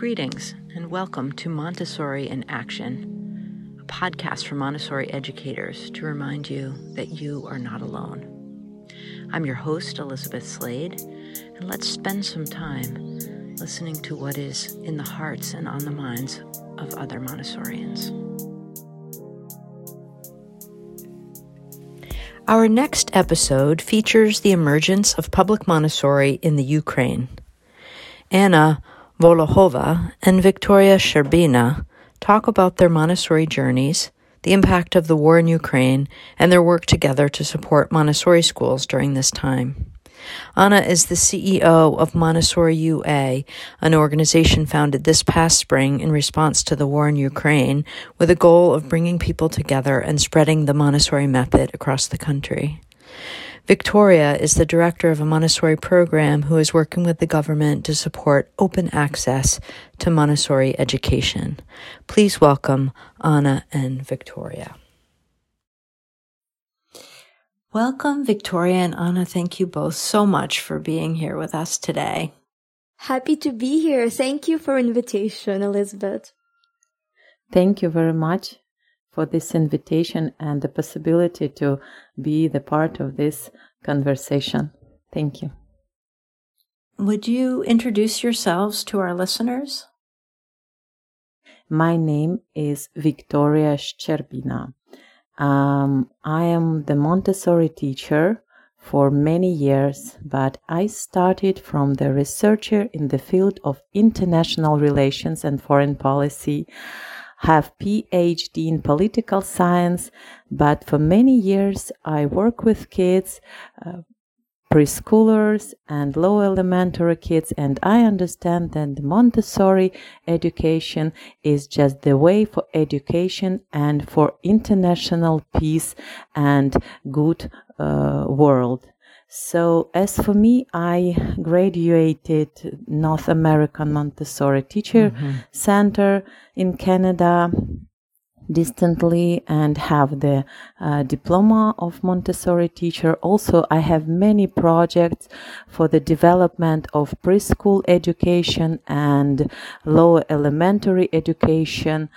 Greetings and welcome to Montessori in Action, a podcast for Montessori educators to remind you that you are not alone. I'm your host, Elizabeth Slade, and let's spend some time listening to what is in the hearts and on the minds of other Montessorians. Our next episode features the emergence of public Montessori in the Ukraine. Anna Volohova and Victoria Sherbina talk about their Montessori journeys, the impact of the war in Ukraine, and their work together to support Montessori schools during this time. Anna is the CEO of Montessori UA, an organization founded this past spring in response to the war in Ukraine with a goal of bringing people together and spreading the Montessori method across the country. Victoria is the director of a Montessori program who is working with the government to support open access to Montessori education. Please welcome Anna and Victoria. Welcome, Victoria and Anna. Thank you both so much for being here with us today. Happy to be here. Thank you for invitation, Elizabeth. Thank you very much for this invitation and the possibility to be the part of this conversation. Thank you. Would you introduce yourselves to our listeners? My name is Victoria Sherbina. Um, I am the Montessori teacher for many years, but I started from the researcher in the field of international relations and foreign policy have PhD in political science, but for many years I work with kids, uh, preschoolers and low elementary kids and i understand that the montessori education is just the way for education and for international peace and good uh, world so as for me, I graduated North American Montessori Teacher mm-hmm. Center in Canada distantly and have the uh, diploma of Montessori teacher. Also, I have many projects for the development of preschool education and lower elementary education.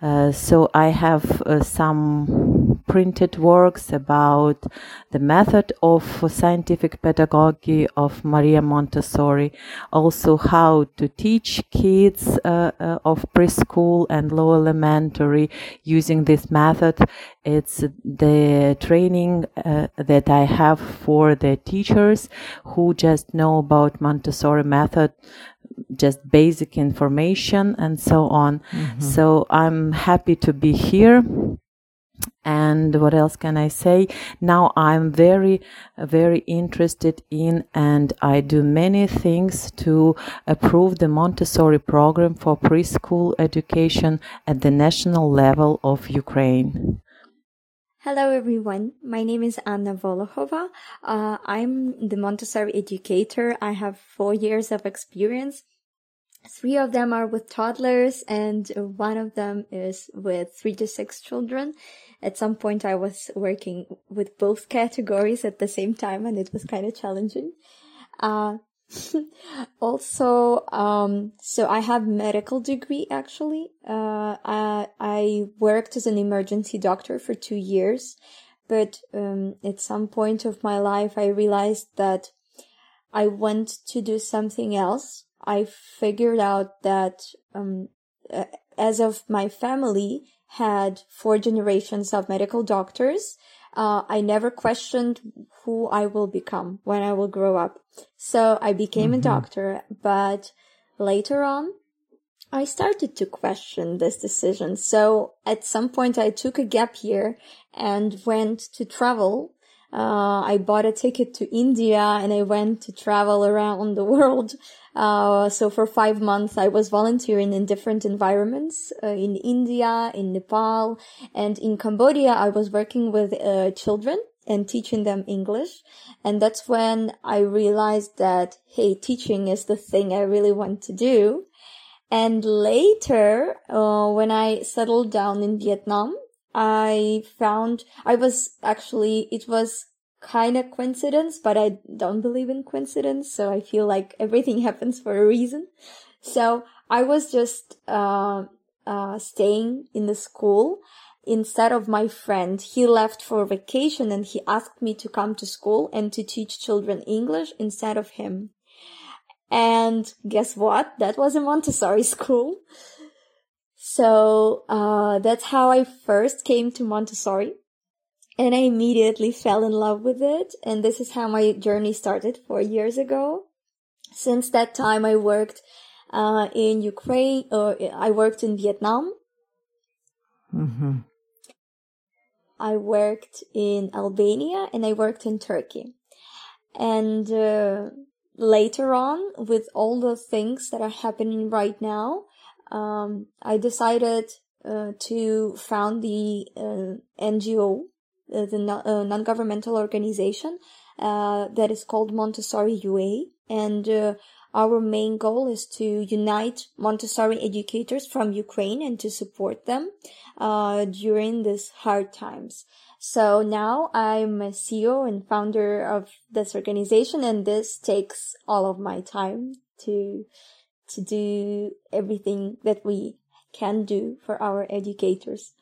Uh, so I have uh, some printed works about the method of scientific pedagogy of Maria Montessori, also how to teach kids uh, uh of preschool and low elementary using this method. It's the training uh, that I have for the teachers who just know about Montessori method just basic information and so on. Mm-hmm. So I'm happy to be here. And what else can I say? Now I'm very, very interested in and I do many things to approve the Montessori program for preschool education at the national level of Ukraine. Hello everyone, my name is Anna Volohova. Uh, I'm the Montessori educator. I have four years of experience Three of them are with toddlers and one of them is with three to six children. At some point I was working with both categories at the same time and it was kind of challenging. Uh, also, um, so I have medical degree actually. Uh, I, I worked as an emergency doctor for two years, but, um, at some point of my life, I realized that I want to do something else I figured out that um, as of my family had four generations of medical doctors, uh, I never questioned who I will become when I will grow up. So I became mm-hmm. a doctor, but later on, I started to question this decision. So at some point I took a gap year and went to travel uh, I bought a ticket to India and I went to travel around the world. Uh, so for five months, I was volunteering in different environments, uh, in India, in Nepal, and in Cambodia, I was working with, uh, children and teaching them English. And that's when I realized that, hey, teaching is the thing I really want to do. And later, uh, when I settled down in Vietnam, I found I was actually it was kind of coincidence, but I don't believe in coincidence, so I feel like everything happens for a reason. So I was just uh, uh, staying in the school instead of my friend. He left for vacation and he asked me to come to school and to teach children English instead of him. And guess what? That was a Montessori school. So uh, that's how I first came to Montessori. And I immediately fell in love with it. And this is how my journey started four years ago. Since that time, I worked uh, in Ukraine, or I worked in Vietnam. Mm-hmm. I worked in Albania and I worked in Turkey. And uh, later on, with all the things that are happening right now, um, I decided uh, to found the uh, NGO, uh, the uh, non-governmental organization uh, that is called Montessori UA, and our main goal is to unite Montessori educators from Ukraine and to support them uh, during these hard times. So now I'm a CEO and founder of this organization, and this takes all of my time to to do everything that we can do for our educators.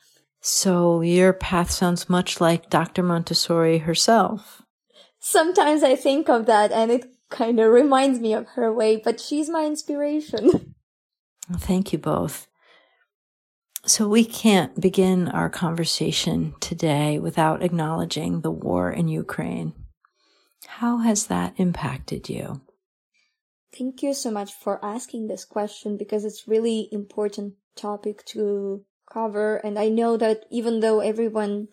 So your path sounds much like Dr. Montessori herself. Sometimes I think of that, and it kind of reminds me of her way, but she's my inspiration. thank you both. So, we can't begin our conversation today without acknowledging the war in Ukraine. How has that impacted you? Thank you so much for asking this question because it's really important topic to cover and I know that even though everyone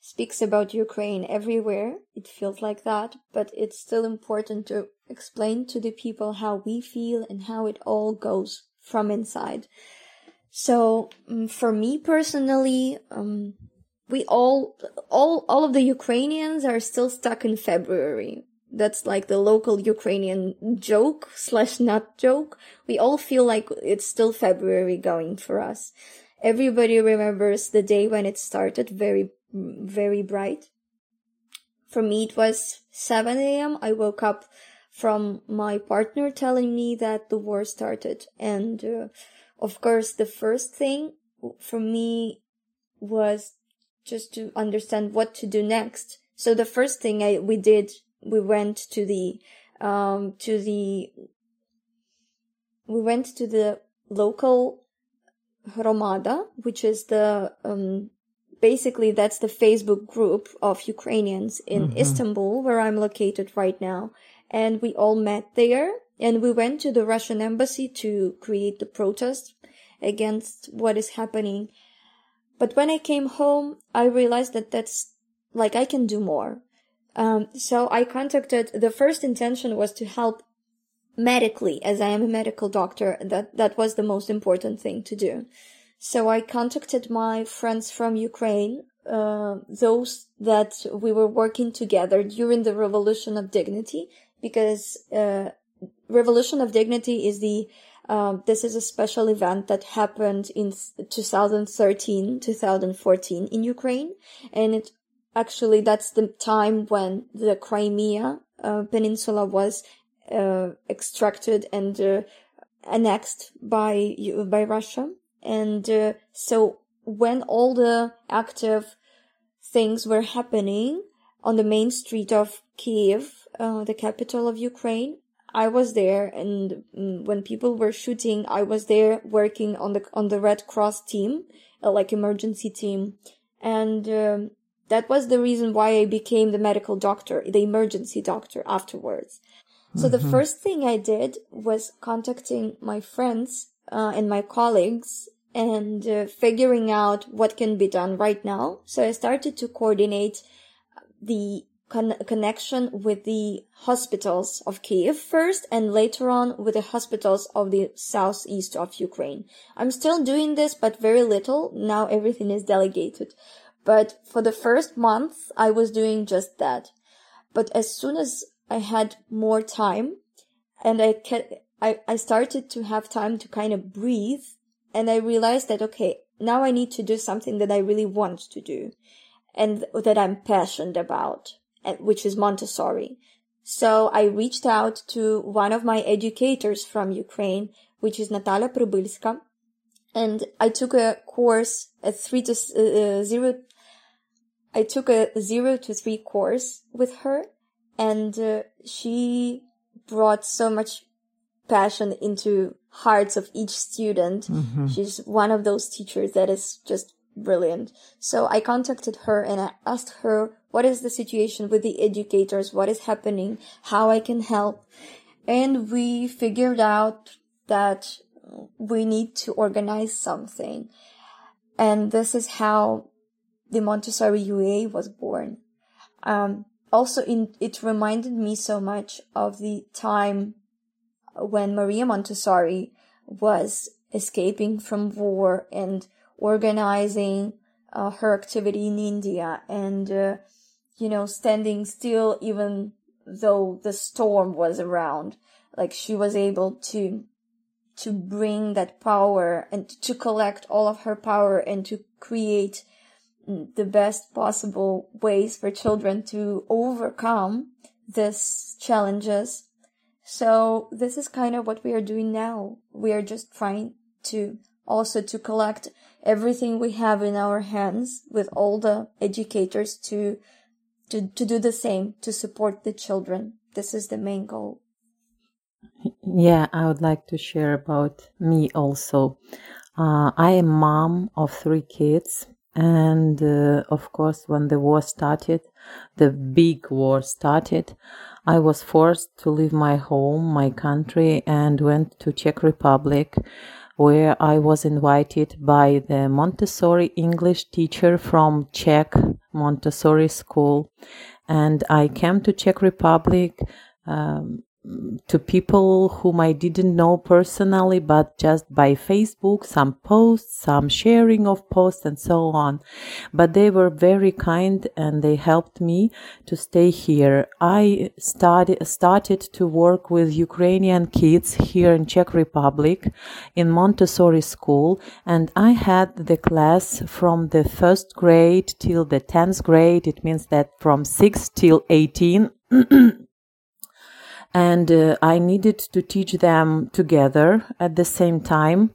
speaks about Ukraine everywhere. It feels like that, but it's still important to explain to the people how we feel and how it all goes from inside. So um, for me personally, um, we all, all, all of the Ukrainians are still stuck in February. That's like the local Ukrainian joke slash not joke. We all feel like it's still February going for us. Everybody remembers the day when it started very very bright. For me, it was 7 a.m. I woke up from my partner telling me that the war started. And, uh, of course, the first thing for me was just to understand what to do next. So the first thing I, we did, we went to the, um, to the, we went to the local Hromada, which is the, um, basically that's the Facebook group of Ukrainians in mm-hmm. Istanbul, where I'm located right now. And we all met there and we went to the Russian embassy to create the protest against what is happening. But when I came home, I realized that that's like I can do more. Um, so I contacted, the first intention was to help medically, as I am a medical doctor. That, that was the most important thing to do. So I contacted my friends from Ukraine, uh, those that we were working together during the Revolution of Dignity, because uh, Revolution of Dignity is the um, this is a special event that happened in 2013, 2014 in Ukraine, and it actually that's the time when the Crimea uh, peninsula was uh, extracted and uh, annexed by by Russia. And uh, so when all the active things were happening on the main street of Kiev, uh, the capital of Ukraine, I was there, and mm, when people were shooting, I was there working on the on the Red Cross team, uh, like emergency team, and um, that was the reason why I became the medical doctor, the emergency doctor afterwards. So mm-hmm. the first thing I did was contacting my friends uh, and my colleagues and uh, figuring out what can be done right now. So I started to coordinate the con- connection with the hospitals of Kiev first and later on with the hospitals of the southeast of Ukraine. I'm still doing this, but very little. Now everything is delegated. But for the first month, I was doing just that. But as soon as I had more time and I, ca- I, I started to have time to kind of breathe and I realized that, okay, now I need to do something that I really want to do and that I'm passionate about, which is Montessori. So I reached out to one of my educators from Ukraine, which is Natalia Pribylska. And I took a course, a three to uh, uh, zero. I took a zero to three course with her and uh, she brought so much passion into hearts of each student. Mm-hmm. She's one of those teachers that is just brilliant. So I contacted her and I asked her what is the situation with the educators, what is happening, how I can help. And we figured out that we need to organize something. And this is how the Montessori UA was born. Um, also, in, it reminded me so much of the time when Maria Montessori was escaping from war and organizing uh, her activity in India and, uh, you know, standing still even though the storm was around. Like she was able to, to bring that power and to collect all of her power and to create the best possible ways for children to overcome these challenges. So this is kind of what we are doing now. We are just trying to also to collect everything we have in our hands with all the educators to to, to do the same to support the children. This is the main goal. Yeah, I would like to share about me also. Uh, I am mom of three kids and uh, of course, when the war started, the big war started, I was forced to leave my home, my country, and went to Czech Republic, where I was invited by the Montessori English teacher from Czech Montessori school. And I came to Czech Republic um, to people whom I didn't know personally, but just by Facebook, some posts, some sharing of posts, and so on. But they were very kind and they helped me to stay here. I started started to work with Ukrainian kids here in Czech Republic in Montessori school, and I had the class from the first grade till the tenth grade. It means that from six till eighteen. and uh, I needed to teach them together at the same time.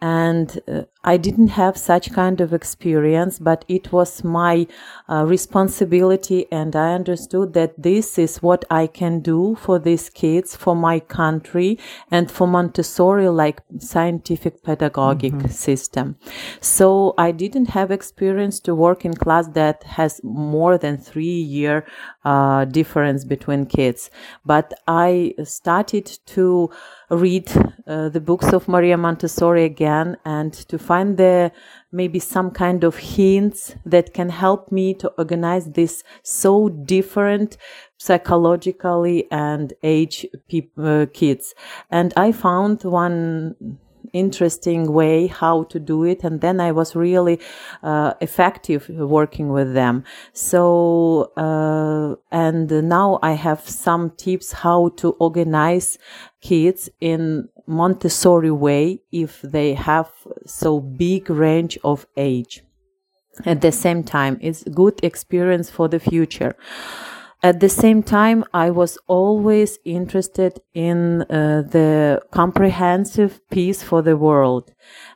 And uh, I didn't have such kind of experience, but it was my uh, responsibility, and I understood that this is what I can do for these kids, for my country, and for Montessori, like scientific pedagogic mm-hmm. system. So I didn't have experience to work in class that has more than three year uh, difference between kids, but I started to read uh, the books of Maria Montessori again and to find the maybe some kind of hints that can help me to organize this so different psychologically and age uh, kids. And I found one interesting way how to do it and then i was really uh, effective working with them so uh, and now i have some tips how to organize kids in montessori way if they have so big range of age at the same time it's good experience for the future at the same time, I was always interested in uh, the comprehensive peace for the world.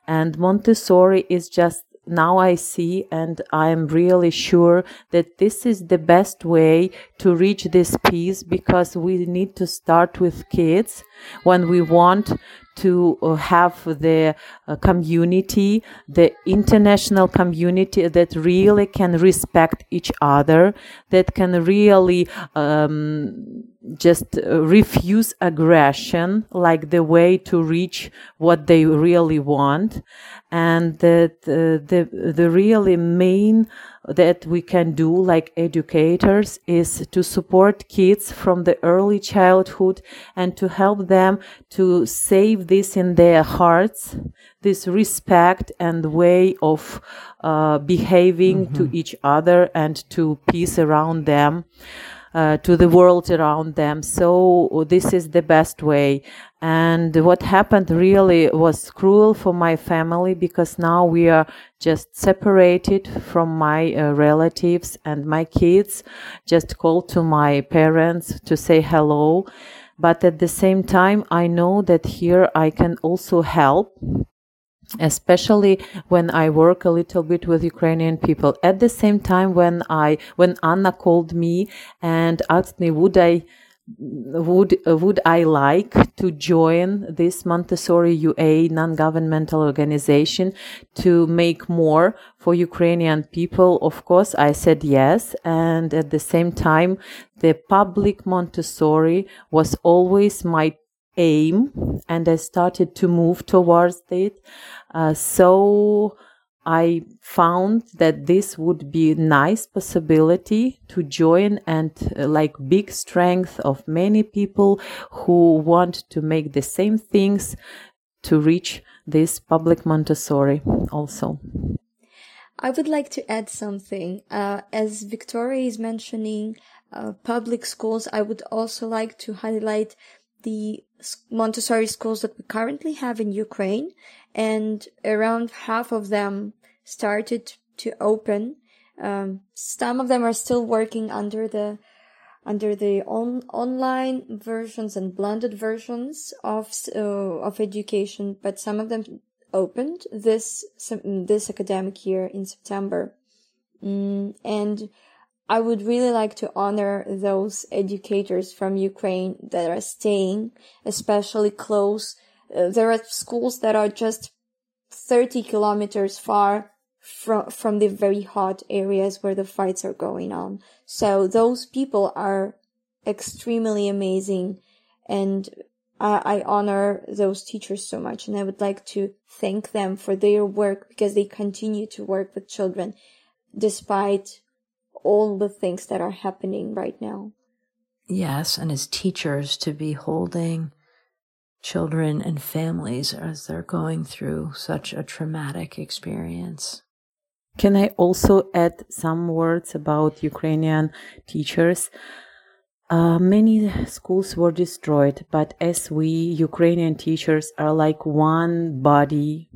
And Montessori is just now I see and I am really sure that this is the best way to reach this peace because we need to start with kids. When we want to uh, have the uh, community, the international community that really can respect each other, that can really um, just uh, refuse aggression like the way to reach what they really want. And that the the really main that we can do like educators is to support kids from the early childhood and to help them to save this in their hearts this respect and way of uh, behaving mm-hmm. to each other and to peace around them uh, to the world around them. So this is the best way. And what happened really was cruel for my family because now we are just separated from my uh, relatives and my kids just called to my parents to say hello. But at the same time, I know that here I can also help especially when I work a little bit with Ukrainian people. At the same time, when I, when Anna called me and asked me, would I, would would I like to join this Montessori UA non-governmental organization to make more for Ukrainian people? Of course, I said yes, and at the same time, the public Montessori was always my aim and I started to move towards it. Uh, so I found that this would be a nice possibility to join and uh, like big strength of many people who want to make the same things to reach this public Montessori also. I would like to add something. Uh, as Victoria is mentioning uh, public schools, I would also like to highlight the Montessori schools that we currently have in Ukraine, and around half of them started to open. Um, some of them are still working under the under the on, online versions and blended versions of uh, of education, but some of them opened this this academic year in September, mm, and I would really like to honor those educators from Ukraine that are staying, especially close. Uh, there are schools that are just 30 kilometers far from, from the very hot areas where the fights are going on. So those people are extremely amazing and I, I honor those teachers so much and I would like to thank them for their work because they continue to work with children despite all the things that are happening right now. Yes, and as teachers to be holding children and families as they're going through such a traumatic experience. Can I also add some words about Ukrainian teachers? Uh, many schools were destroyed, but as we Ukrainian teachers are like one body,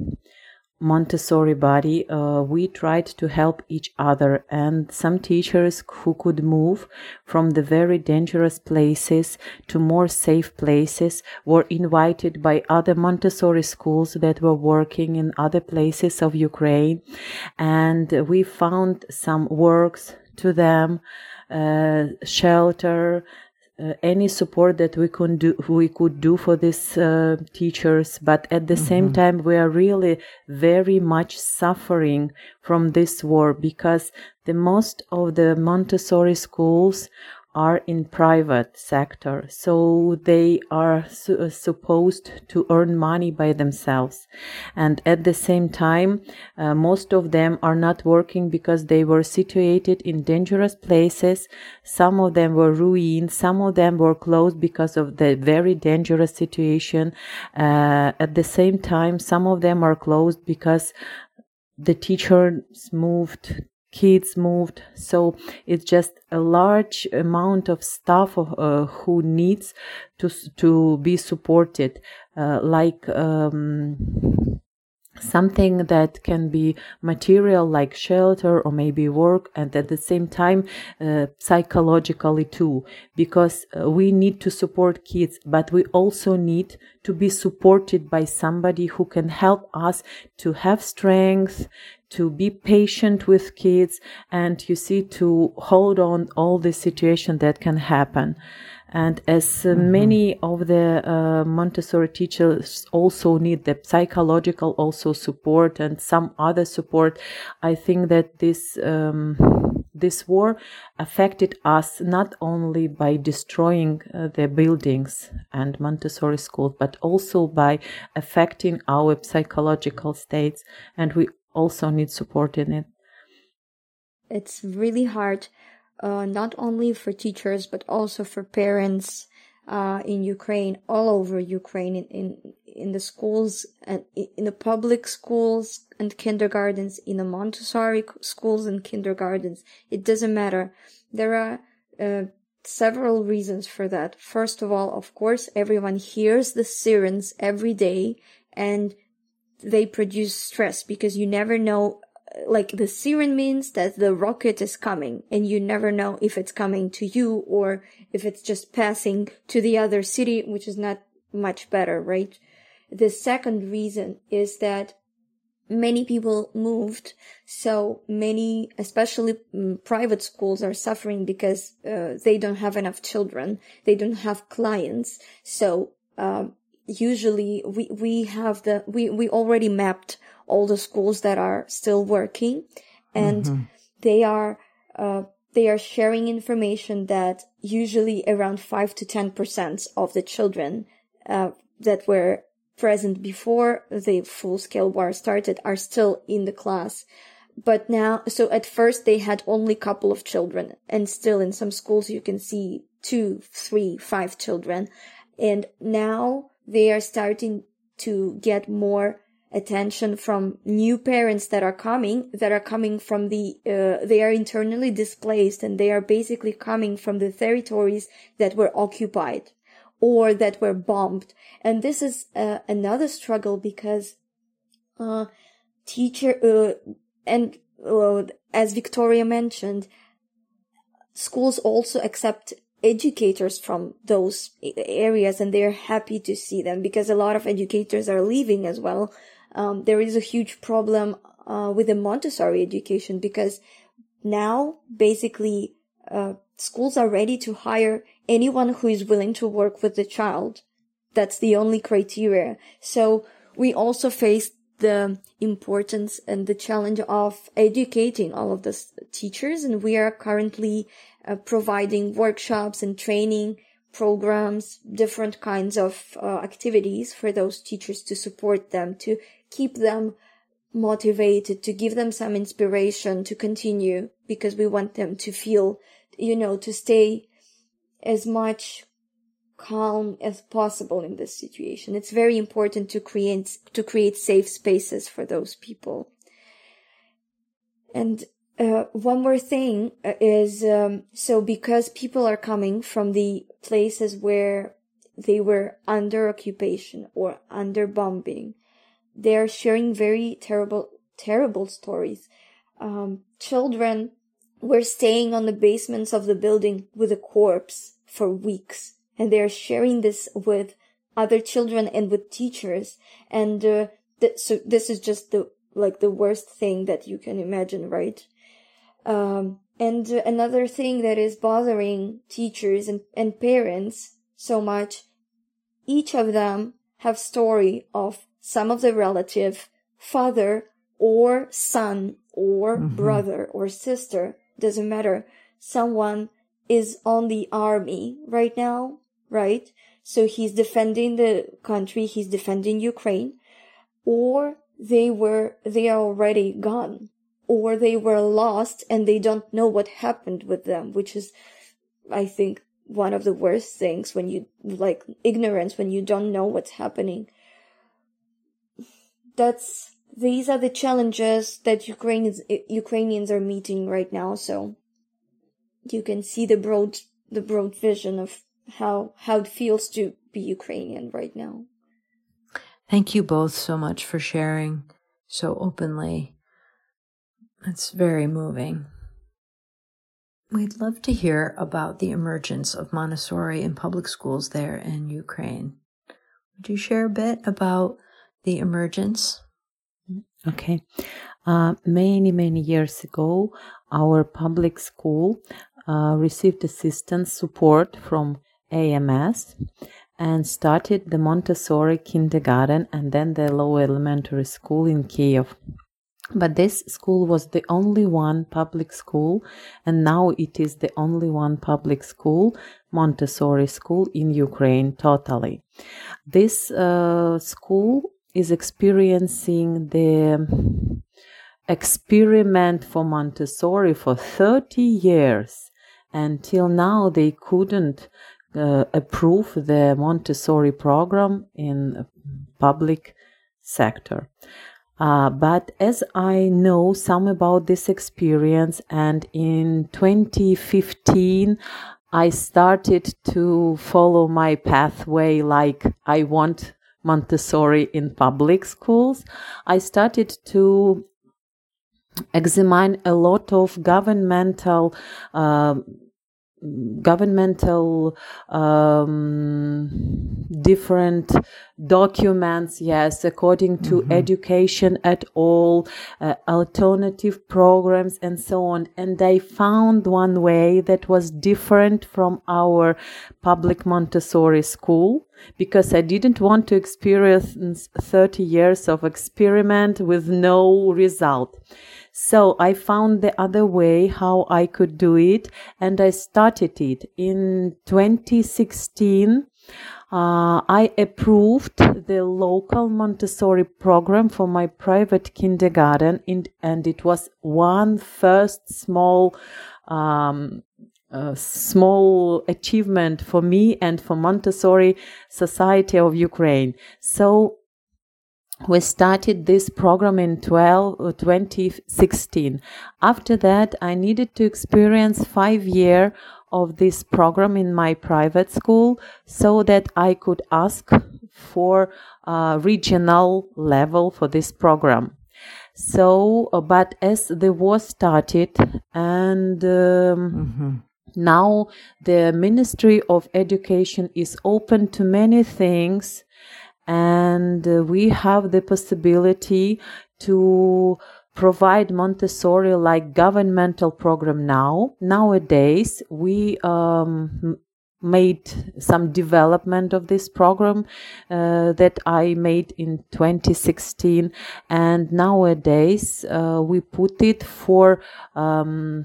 Montessori body, uh, we tried to help each other, and some teachers who could move from the very dangerous places to more safe places were invited by other Montessori schools that were working in other places of Ukraine, and we found some works to them, uh, shelter, uh, any support that we could do we could do for these uh, teachers but at the mm-hmm. same time we are really very much suffering from this war because the most of the montessori schools are in private sector so they are su- uh, supposed to earn money by themselves. And at the same time uh, most of them are not working because they were situated in dangerous places. Some of them were ruined. Some of them were closed because of the very dangerous situation. Uh, at the same time some of them are closed because the teachers moved kids moved. So it's just a large amount of staff uh, who needs to to be supported uh, like um, something that can be material like shelter or maybe work and at the same time uh, psychologically too. Because uh, we need to support kids but we also need to be supported by somebody who can help us to have strength to be patient with kids and you see to hold on all the situation that can happen and as mm-hmm. many of the uh, montessori teachers also need the psychological also support and some other support i think that this um, this war affected us not only by destroying uh, the buildings and montessori schools but also by affecting our psychological states and we also need support in it. It's really hard, uh, not only for teachers, but also for parents uh, in Ukraine, all over Ukraine, in, in, in the schools and in the public schools and kindergartens, in the Montessori schools and kindergartens. It doesn't matter. There are uh, several reasons for that. First of all, of course, everyone hears the sirens every day and they produce stress because you never know like the siren means that the rocket is coming and you never know if it's coming to you or if it's just passing to the other city, which is not much better, right? The second reason is that many people moved. So many, especially mm, private schools are suffering because uh, they don't have enough children. They don't have clients. So, um, usually we, we have the, we, we already mapped all the schools that are still working and mm-hmm. they are, uh, they are sharing information that usually around 5 to 10% of the children, uh, that were present before the full scale war started are still in the class. But now, so at first they had only a couple of children and still in some schools you can see two, three, five children. And now they are starting to get more attention from new parents that are coming, that are coming from the, uh, they are internally displaced and they are basically coming from the territories that were occupied or that were bombed. And this is uh, another struggle because uh, teacher uh, and as Victoria mentioned, schools also accept educators from those areas and they're happy to see them because a lot of educators are leaving as well. Um, there is a huge problem uh, with the Montessori education because now basically uh, schools are ready to hire anyone who is willing to work with the child. That's the only criteria. So we also face the importance and the challenge of educating all of the teachers. And we are currently uh, providing workshops and training programs, different kinds of uh, activities for those teachers to support them, to keep them motivated, to give them some inspiration to continue because we want them to feel, you know, to stay as much calm as possible in this situation. It's very important to create, to create safe spaces for those people. And uh, one more thing uh, is, um, so because people are coming from the places where they were under occupation or under bombing, they are sharing very terrible, terrible stories. Um, children were staying on the basements of the building with a corpse for weeks and they're sharing this with other children and with teachers and uh, th- so this is just the like the worst thing that you can imagine right um, and another thing that is bothering teachers and, and parents so much each of them have story of some of the relative father or son or mm-hmm. brother or sister doesn't matter. Someone is on the army right now, right? So he's defending the country, he's defending Ukraine, or they were, they are already gone, or they were lost and they don't know what happened with them, which is, I think, one of the worst things when you, like, ignorance, when you don't know what's happening. That's, these are the challenges that Ukrainians Ukrainians are meeting right now. So you can see the broad the broad vision of how how it feels to be Ukrainian right now. Thank you both so much for sharing so openly. It's very moving. We'd love to hear about the emergence of Montessori in public schools there in Ukraine. Would you share a bit about the emergence? Okay. Uh, many, many years ago, our public school uh, received assistance support from AMS and started the Montessori kindergarten and then the lower elementary school in Kiev. But this school was the only one public school, and now it is the only one public school, Montessori school in Ukraine, totally. This uh, school is experiencing the experiment for Montessori for 30 years. Until now, they couldn't uh, approve the Montessori program in public sector. Uh, but as I know some about this experience, and in 2015, I started to follow my pathway like I want Montessori in public schools. I started to examine a lot of governmental uh, governmental um, different documents yes according to mm-hmm. education at all uh, alternative programs and so on and i found one way that was different from our public montessori school because i didn't want to experience 30 years of experiment with no result so I found the other way how I could do it and I started it in 2016. Uh, I approved the local Montessori program for my private kindergarten, in, and it was one first small um, small achievement for me and for Montessori Society of Ukraine. So we started this program in 12, uh, 2016. After that, I needed to experience five year of this program in my private school so that I could ask for a regional level for this program. So, uh, but as the war started and um, mm-hmm. now the Ministry of Education is open to many things and uh, we have the possibility to provide Montessori like governmental program now. Nowadays, we um, made some development of this program uh, that I made in 2016 and nowadays uh, we put it for um,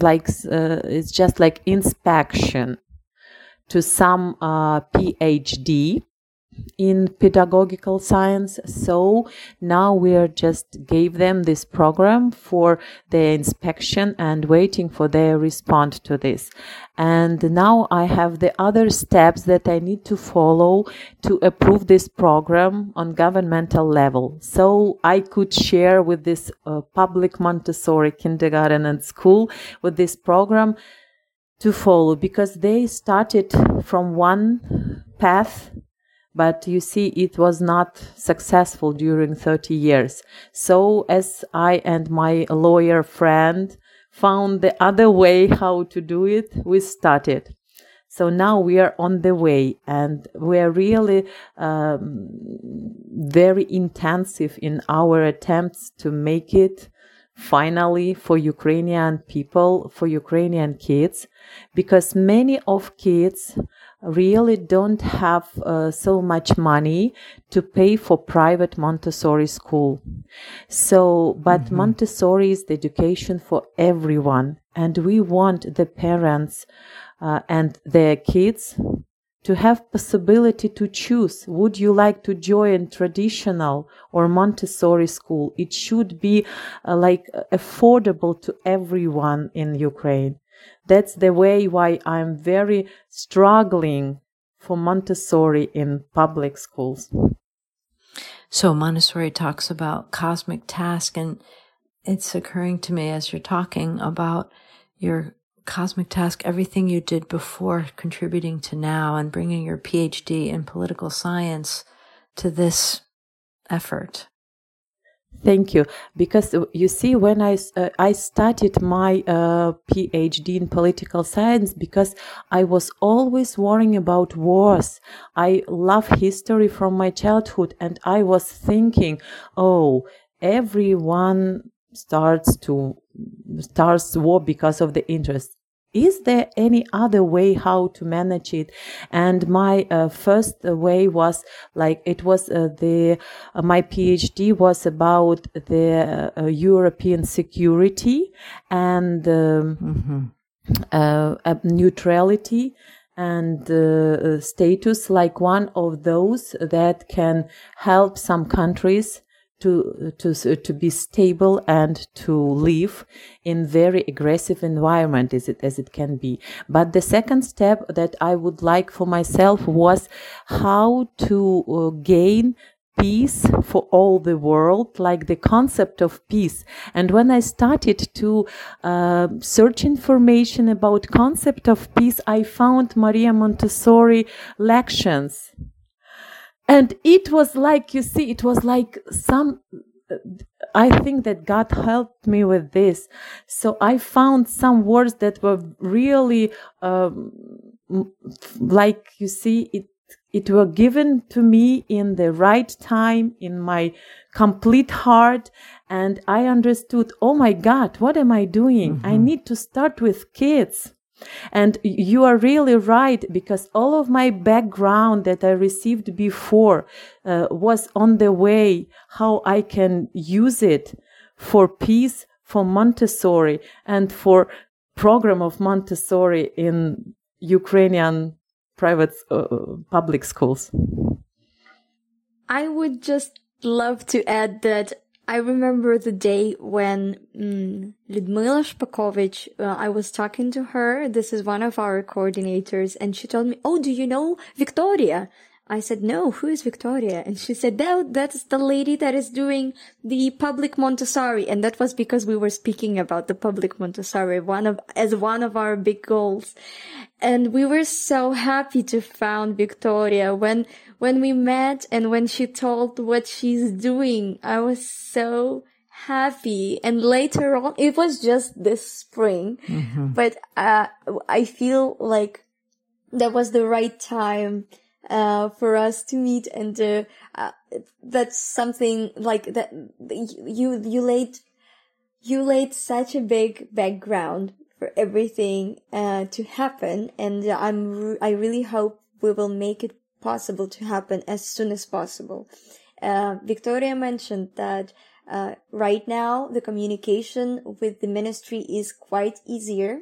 like uh, it's just like inspection to some uh, PhD in pedagogical science. So now we are just gave them this program for their inspection and waiting for their response to this. And now i have the other steps that i need to follow to approve this program on governmental level. So i could share with this uh, public montessori kindergarten and school with this program to follow because they started from one path but you see it was not successful during 30 years. So as i and my lawyer friend found the other way how to do it we started. So now we are on the way and we are really um, very intensive in our attempts to make it finally for Ukrainian people, for Ukrainian kids, because many of kids really don't have uh, so much money to pay for private Montessori school. So, but mm-hmm. Montessori is the education for everyone, and we want the parents uh, and their kids to have possibility to choose would you like to join traditional or montessori school it should be uh, like affordable to everyone in ukraine that's the way why I'm very struggling for Montessori in public schools. So Montessori talks about cosmic task and it's occurring to me as you're talking about your cosmic task, everything you did before contributing to now and bringing your PhD in political science to this effort. Thank you. Because uh, you see, when I uh, I started my uh, PhD in political science, because I was always worrying about wars. I love history from my childhood, and I was thinking, oh, everyone starts to starts war because of the interest is there any other way how to manage it and my uh, first way was like it was uh, the uh, my phd was about the uh, european security and um, mm-hmm. Uh, neutrality and uh, status like one of those that can help some countries to to to be stable and to live in very aggressive environment as it as it can be but the second step that i would like for myself was how to uh, gain peace for all the world, like the concept of peace. And when I started to uh, search information about concept of peace, I found Maria Montessori lections. And it was like, you see, it was like some I think that God helped me with this. So I found some words that were really, um, like you see, it it were given to me in the right time in my complete heart and i understood oh my god what am i doing mm-hmm. i need to start with kids and you are really right because all of my background that I received before uh, was on the way how I can use it for peace, for Montessori, and for program of Montessori in Ukrainian private uh, public schools. I would just love to add that I remember the day when mm, Ludmila Shpakovich, uh, I was talking to her. This is one of our coordinators, and she told me, "Oh, do you know Victoria?" I said, "No, who is Victoria?" And she said, "That that's the lady that is doing the public Montessori." And that was because we were speaking about the public Montessori, one of as one of our big goals. And we were so happy to found Victoria when when we met and when she told what she's doing, I was so happy. And later on, it was just this spring, mm-hmm. but, uh, I feel like that was the right time, uh, for us to meet and, uh, uh, that's something like that you, you laid, you laid such a big background for everything, uh, to happen. And I'm, I really hope we will make it possible to happen as soon as possible. Uh, Victoria mentioned that uh, right now the communication with the ministry is quite easier,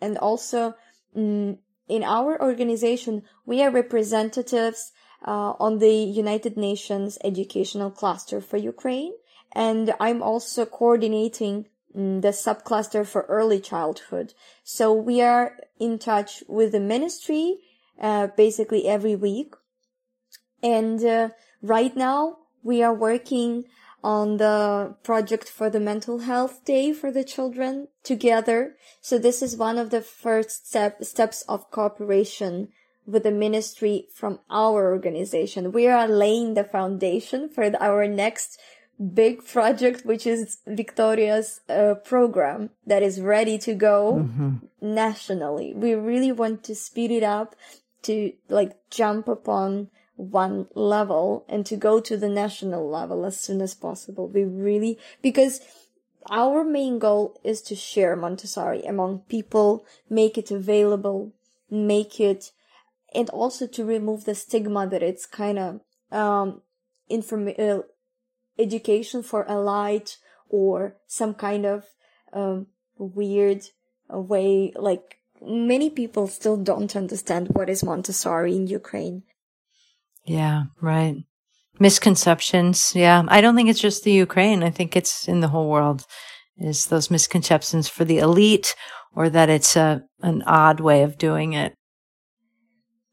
and also mm, in our organization we are representatives uh, on the United Nations Educational Cluster for Ukraine, and I'm also coordinating mm, the subcluster for early childhood. So we are in touch with the ministry uh, basically every week and uh, right now we are working on the project for the mental health day for the children together. So this is one of the first step, steps of cooperation with the ministry from our organization. We are laying the foundation for our next big project, which is Victoria's uh, program that is ready to go mm-hmm. nationally. We really want to speed it up to like jump upon one level and to go to the national level as soon as possible. We really, because our main goal is to share Montessori among people, make it available, make it, and also to remove the stigma that it's kind of, um, inform, uh, education for a light or some kind of, um, weird way, like, many people still don't understand what is Montessori in Ukraine. Yeah, right. Misconceptions. Yeah. I don't think it's just the Ukraine. I think it's in the whole world is those misconceptions for the elite or that it's a, an odd way of doing it.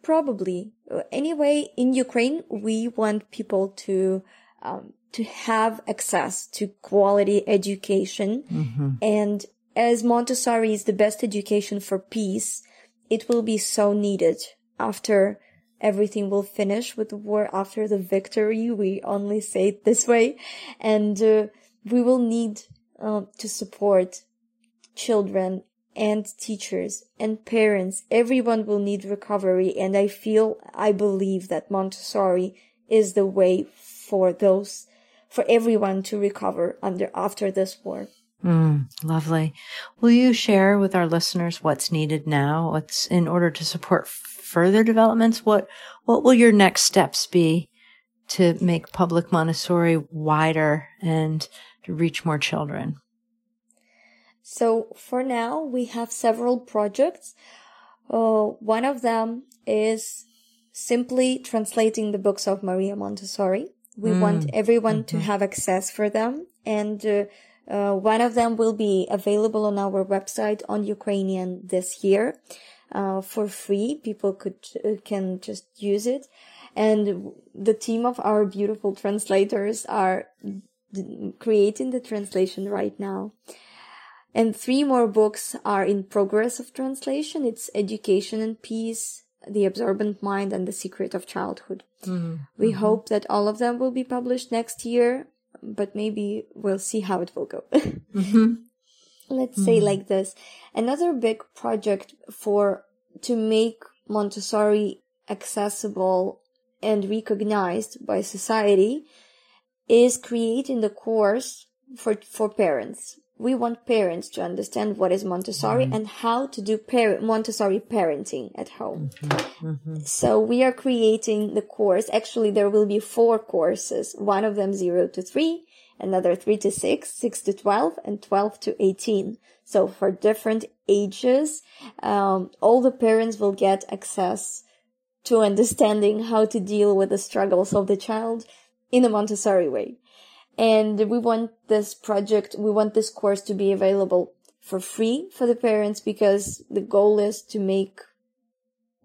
Probably. Anyway, in Ukraine, we want people to, um, to have access to quality education. Mm-hmm. And as Montessori is the best education for peace, it will be so needed after everything will finish with the war after the victory. We only say it this way. And uh, we will need uh, to support children and teachers and parents. Everyone will need recovery. And I feel, I believe that Montessori is the way for those, for everyone to recover under, after this war. Mm, lovely. Will you share with our listeners what's needed now? What's in order to support further developments? What what will your next steps be to make public Montessori wider and to reach more children? So for now, we have several projects. Uh, one of them is simply translating the books of Maria Montessori. We mm. want everyone mm-hmm. to have access for them. And uh, uh, one of them will be available on our website on Ukrainian this year uh, for free. People could uh, can just use it. And the team of our beautiful translators are creating the translation right now. And three more books are in progress of translation. It's Education and Peace, The Absorbent Mind, and The Secret of Childhood. Mm-hmm. We mm-hmm. hope that all of them will be published next year, but maybe we'll see how it will go. mm-hmm. Let's say mm-hmm. like this. Another big project for to make Montessori accessible and recognized by society is creating the course for, for parents. We want parents to understand what is Montessori mm-hmm. and how to do par- Montessori parenting at home. Mm-hmm. Mm-hmm. So we are creating the course. Actually, there will be four courses. One of them zero to three, another three to six, six to 12, and 12 to 18. So for different ages, um, all the parents will get access to understanding how to deal with the struggles of the child in a Montessori way. And we want this project, we want this course to be available for free for the parents because the goal is to make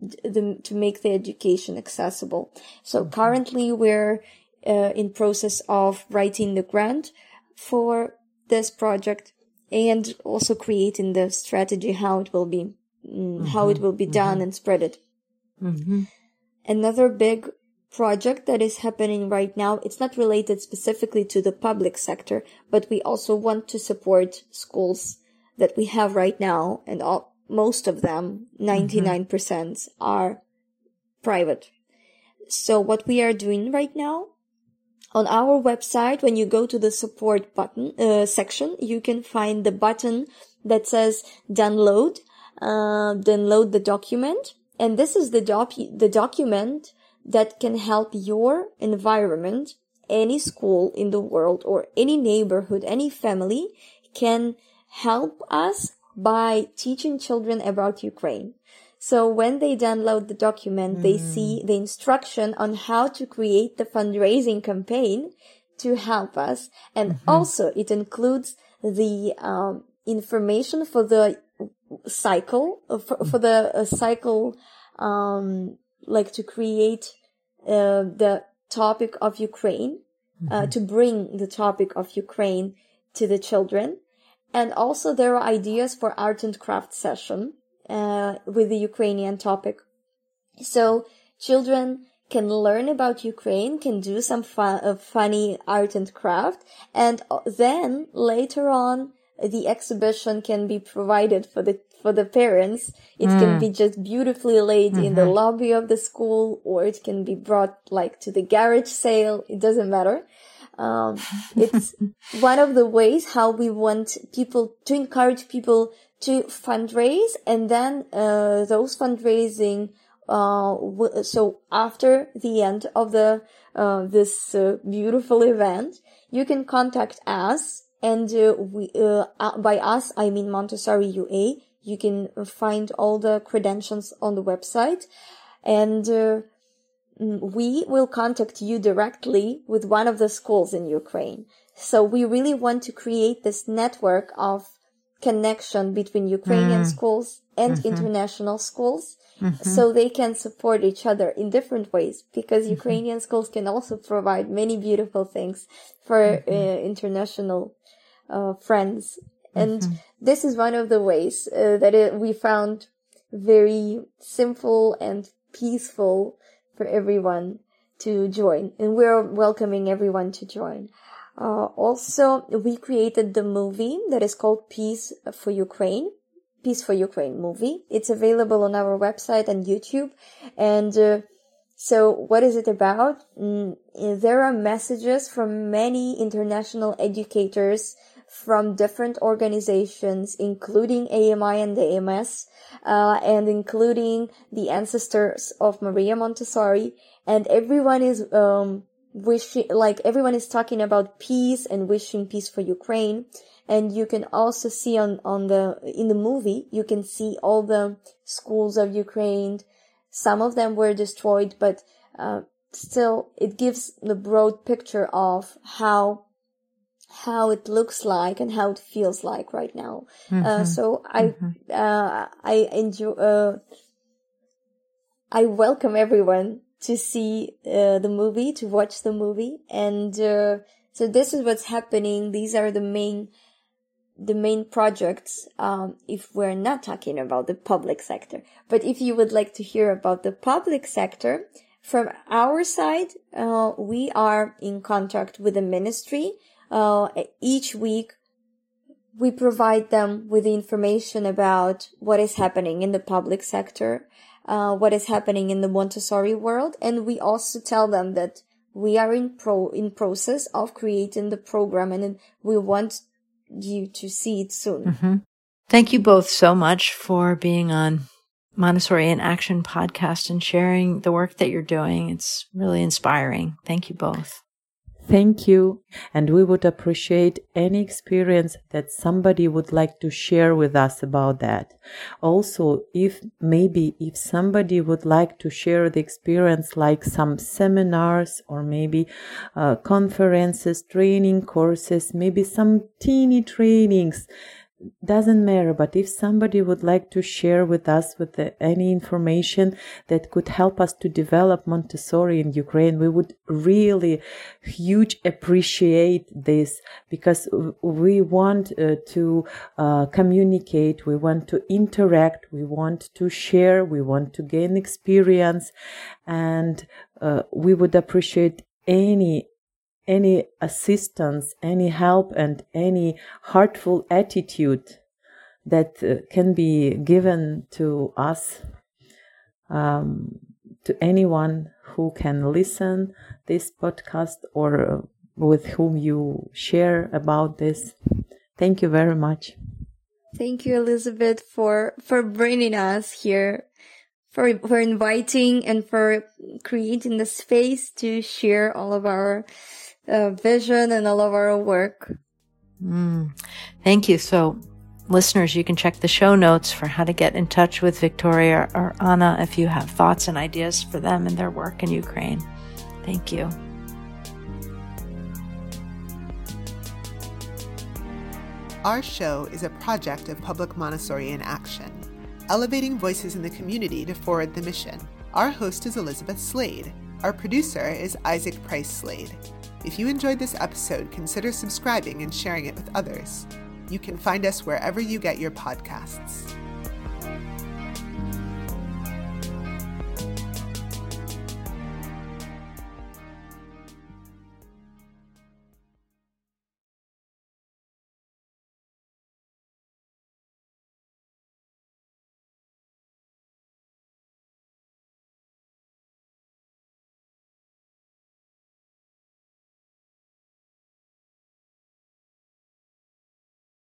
the, to make the education accessible. So mm-hmm. currently we're uh, in process of writing the grant for this project and also creating the strategy how it will be mm, how it mm-hmm. will be done mm-hmm. and spread it mm-hmm. another big project that is happening right now it's not related specifically to the public sector but we also want to support schools that we have right now and all, most of them 99% mm-hmm. are private so what we are doing right now on our website, when you go to the support button uh, section, you can find the button that says download, uh, download the document. And this is the doc, the document that can help your environment, any school in the world or any neighborhood, any family can help us by teaching children about Ukraine. So when they download the document, mm. they see the instruction on how to create the fundraising campaign to help us. And mm-hmm. also it includes the um, information for the cycle, uh, for, for the uh, cycle, um, like to create uh, the topic of Ukraine, uh, mm-hmm. to bring the topic of Ukraine to the children. And also there are ideas for art and craft session uh, with the Ukrainian topic. So children can learn about Ukraine, can do some fun, uh, funny art and craft, and uh, then later on, the exhibition can be provided for the for the parents. It mm. can be just beautifully laid mm-hmm. in the mm-hmm. lobby of the school, or it can be brought like to the garage sale. It doesn't matter. Um, it's one of the ways how we want people to encourage people to fundraise and then uh, those fundraising uh, so after the end of the uh, this uh, beautiful event you can contact us and uh, we uh, by us i mean montessori ua you can find all the credentials on the website and we will contact you directly with one of the schools in ukraine. So we really want to create this network of connection between Ukrainian mm. schools and mm-hmm. international schools. Mm-hmm. So they can support each other in different ways because mm-hmm. Ukrainian schools can also provide many beautiful things for mm-hmm. uh, international uh, friends. And mm-hmm. this is one of the ways uh, that it, we found very simple and peaceful for everyone to join. And we're welcoming everyone to join. Uh, also, we created the movie that is called Peace for Ukraine. Peace for Ukraine movie. It's available on our website and YouTube. And uh, so, what is it about? Mm, there are messages from many international educators from different organizations, including AMI and the AMS, uh, and including the ancestors of Maria Montessori. And everyone is um, wishing, like everyone is talking about peace and wishing peace for Ukraine. And you can also see on, on the, in the movie, you can see all the schools of Ukraine. Some of them were destroyed, but, uh, still it gives the broad picture of how how it looks like and how it feels like right now. Uh, mm-hmm. Uh, so I, mm-hmm. uh, I enjoy, uh, I welcome everyone to see uh, the movie, to watch the movie. And uh, so this is what's happening. These are the main the main projects um, if we're not talking about the public sector. But if you would like to hear about the public sector, from our side, uh, we are in contact with the ministry. Uh, each week, we provide them with information about what is happening in the public sector, uh, what is happening in the Montessori world, and we also tell them that we are in pro in process of creating the program, and we want you to see it soon. Mm-hmm. Thank you both so much for being on Montessori in Action podcast and sharing the work that you're doing. It's really inspiring. Thank you both. Thank you. And we would appreciate any experience that somebody would like to share with us about that. Also, if maybe if somebody would like to share the experience like some seminars or maybe uh, conferences, training courses, maybe some teeny trainings doesn't matter but if somebody would like to share with us with the, any information that could help us to develop montessori in ukraine we would really huge appreciate this because we want uh, to uh, communicate we want to interact we want to share we want to gain experience and uh, we would appreciate any any assistance, any help, and any heartful attitude that uh, can be given to us, um, to anyone who can listen this podcast or uh, with whom you share about this. Thank you very much. Thank you, Elizabeth, for for bringing us here, for for inviting and for creating the space to share all of our uh, vision and all of our work. Mm. Thank you. So, listeners, you can check the show notes for how to get in touch with Victoria or Anna if you have thoughts and ideas for them and their work in Ukraine. Thank you. Our show is a project of Public Montessori in Action, elevating voices in the community to forward the mission. Our host is Elizabeth Slade. Our producer is Isaac Price Slade. If you enjoyed this episode, consider subscribing and sharing it with others. You can find us wherever you get your podcasts.